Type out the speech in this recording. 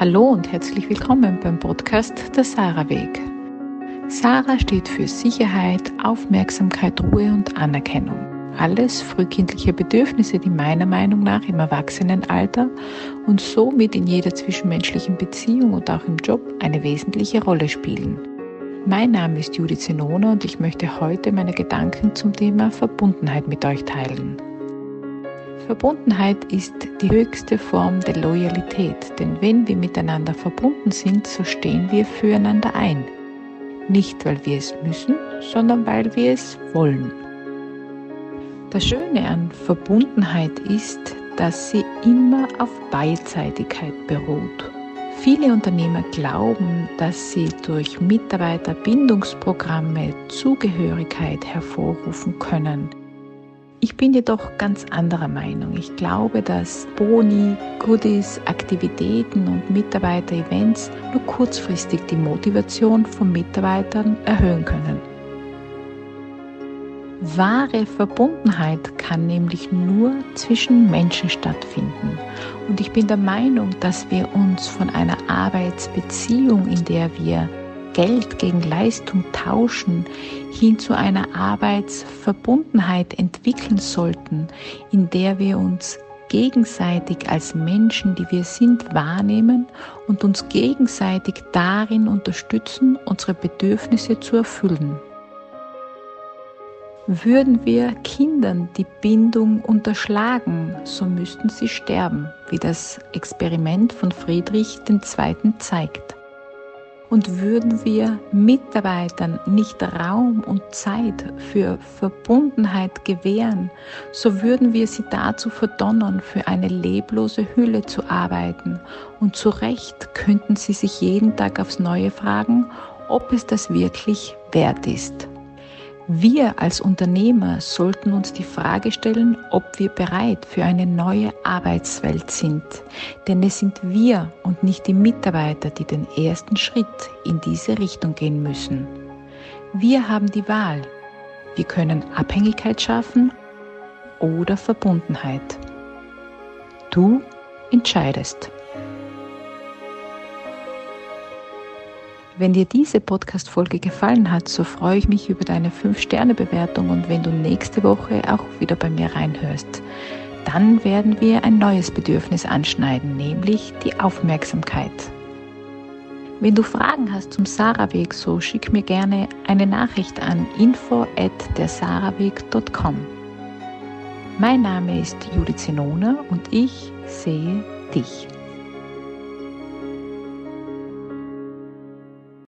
Hallo und herzlich willkommen beim Podcast Der Sarah Weg. Sarah steht für Sicherheit, Aufmerksamkeit, Ruhe und Anerkennung. Alles frühkindliche Bedürfnisse, die meiner Meinung nach im Erwachsenenalter und somit in jeder zwischenmenschlichen Beziehung und auch im Job eine wesentliche Rolle spielen. Mein Name ist Judith Zenona und ich möchte heute meine Gedanken zum Thema Verbundenheit mit euch teilen. Verbundenheit ist die höchste Form der Loyalität, denn wenn wir miteinander verbunden sind, so stehen wir füreinander ein. Nicht, weil wir es müssen, sondern weil wir es wollen. Das Schöne an Verbundenheit ist, dass sie immer auf Beidseitigkeit beruht. Viele Unternehmer glauben, dass sie durch Mitarbeiterbindungsprogramme Zugehörigkeit hervorrufen können. Ich bin jedoch ganz anderer Meinung. Ich glaube, dass Boni, Goodies, Aktivitäten und Mitarbeiter-Events nur kurzfristig die Motivation von Mitarbeitern erhöhen können. Wahre Verbundenheit kann nämlich nur zwischen Menschen stattfinden. Und ich bin der Meinung, dass wir uns von einer Arbeitsbeziehung, in der wir Geld gegen Leistung tauschen, hin zu einer Arbeitsverbundenheit entwickeln sollten, in der wir uns gegenseitig als Menschen, die wir sind, wahrnehmen und uns gegenseitig darin unterstützen, unsere Bedürfnisse zu erfüllen. Würden wir Kindern die Bindung unterschlagen, so müssten sie sterben, wie das Experiment von Friedrich II. zeigt. Und würden wir Mitarbeitern nicht Raum und Zeit für Verbundenheit gewähren, so würden wir sie dazu verdonnern, für eine leblose Hülle zu arbeiten. Und zu Recht könnten sie sich jeden Tag aufs Neue fragen, ob es das wirklich wert ist. Wir als Unternehmer sollten uns die Frage stellen, ob wir bereit für eine neue Arbeitswelt sind. Denn es sind wir und nicht die Mitarbeiter, die den ersten Schritt in diese Richtung gehen müssen. Wir haben die Wahl. Wir können Abhängigkeit schaffen oder Verbundenheit. Du entscheidest. Wenn dir diese Podcast-Folge gefallen hat, so freue ich mich über deine 5-Sterne-Bewertung und wenn du nächste Woche auch wieder bei mir reinhörst. Dann werden wir ein neues Bedürfnis anschneiden, nämlich die Aufmerksamkeit. Wenn du Fragen hast zum Saraweg, so schick mir gerne eine Nachricht an info at dersaraweg.com. Mein Name ist Judith Zenona und ich sehe dich.